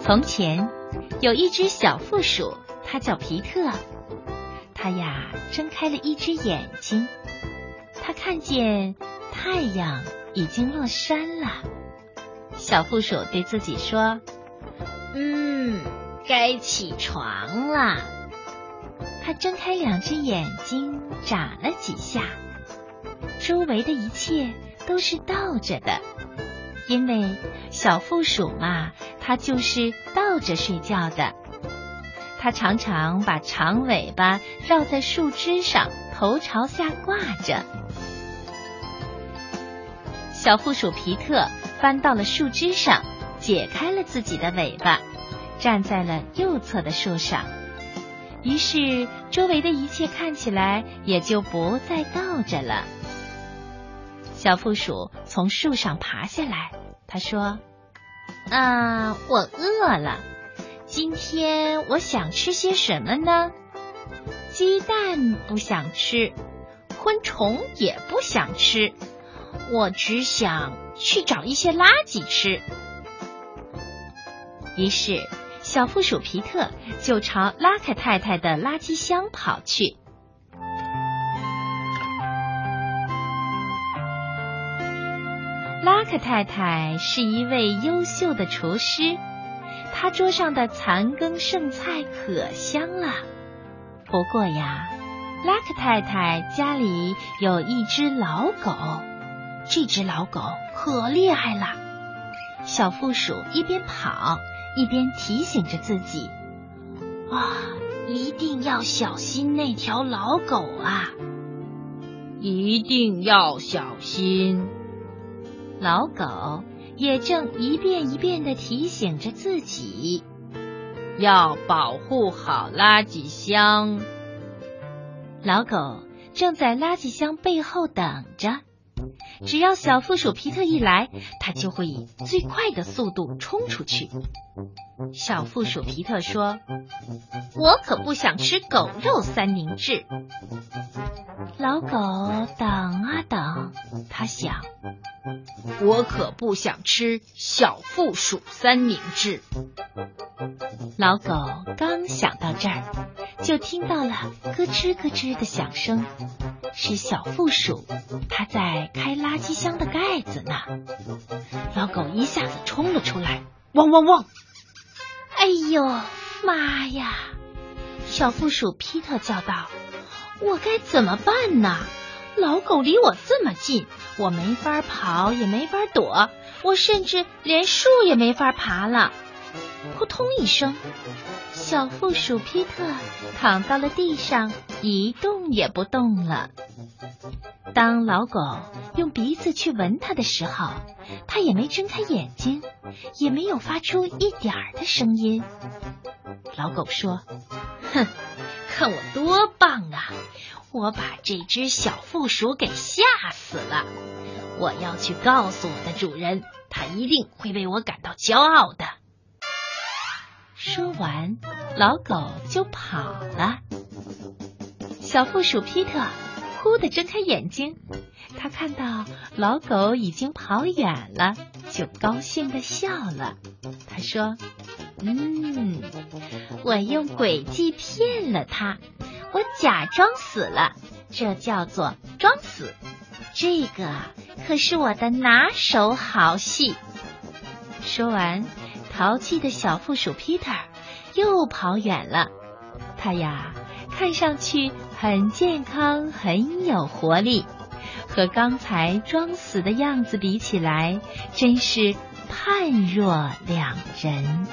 从前有一只小负鼠，它叫皮特。它呀睁开了一只眼睛，它看见太阳已经落山了。小负鼠对自己说：“嗯，该起床了。”它睁开两只眼睛，眨了几下，周围的一切都是倒着的，因为小负鼠嘛。它就是倒着睡觉的，它常常把长尾巴绕在树枝上，头朝下挂着。小负鼠皮特翻到了树枝上，解开了自己的尾巴，站在了右侧的树上。于是周围的一切看起来也就不再倒着了。小负鼠从树上爬下来，他说。啊，我饿了。今天我想吃些什么呢？鸡蛋不想吃，昆虫也不想吃，我只想去找一些垃圾吃。于是，小负鼠皮特就朝拉克太太的垃圾箱跑去。拉克太太是一位优秀的厨师，她桌上的残羹剩菜可香了。不过呀，拉克太太家里有一只老狗，这只老狗可厉害了。小负鼠一边跑一边提醒着自己：“啊，一定要小心那条老狗啊！一定要小心。”老狗也正一遍一遍的提醒着自己，要保护好垃圾箱。老狗正在垃圾箱背后等着，只要小负鼠皮特一来，它就会以最快的速度冲出去。小负鼠皮特说：“我可不想吃狗肉三明治。”老狗等啊等，他想。我可不想吃小负鼠三明治。老狗刚想到这儿，就听到了咯吱咯吱的响声，是小负鼠，它在开垃圾箱的盖子呢。老狗一下子冲了出来，汪汪汪！哎呦妈呀！小负鼠皮特叫道：“我该怎么办呢？”老狗离我这么近，我没法跑，也没法躲，我甚至连树也没法爬了。扑通一声，小负鼠皮特躺到了地上，一动也不动了。当老狗用鼻子去闻它的时候，它也没睁开眼睛，也没有发出一点儿的声音。老狗说：“哼，看我多！”我把这只小负鼠给吓死了，我要去告诉我的主人，他一定会为我感到骄傲的。说完，老狗就跑了。小负鼠皮特忽地睁开眼睛，他看到老狗已经跑远了，就高兴的笑了。他说：“嗯，我用诡计骗了他。”我假装死了，这叫做装死。这个可是我的拿手好戏。说完，淘气的小负鼠 Peter 又跑远了。他呀，看上去很健康，很有活力，和刚才装死的样子比起来，真是判若两人。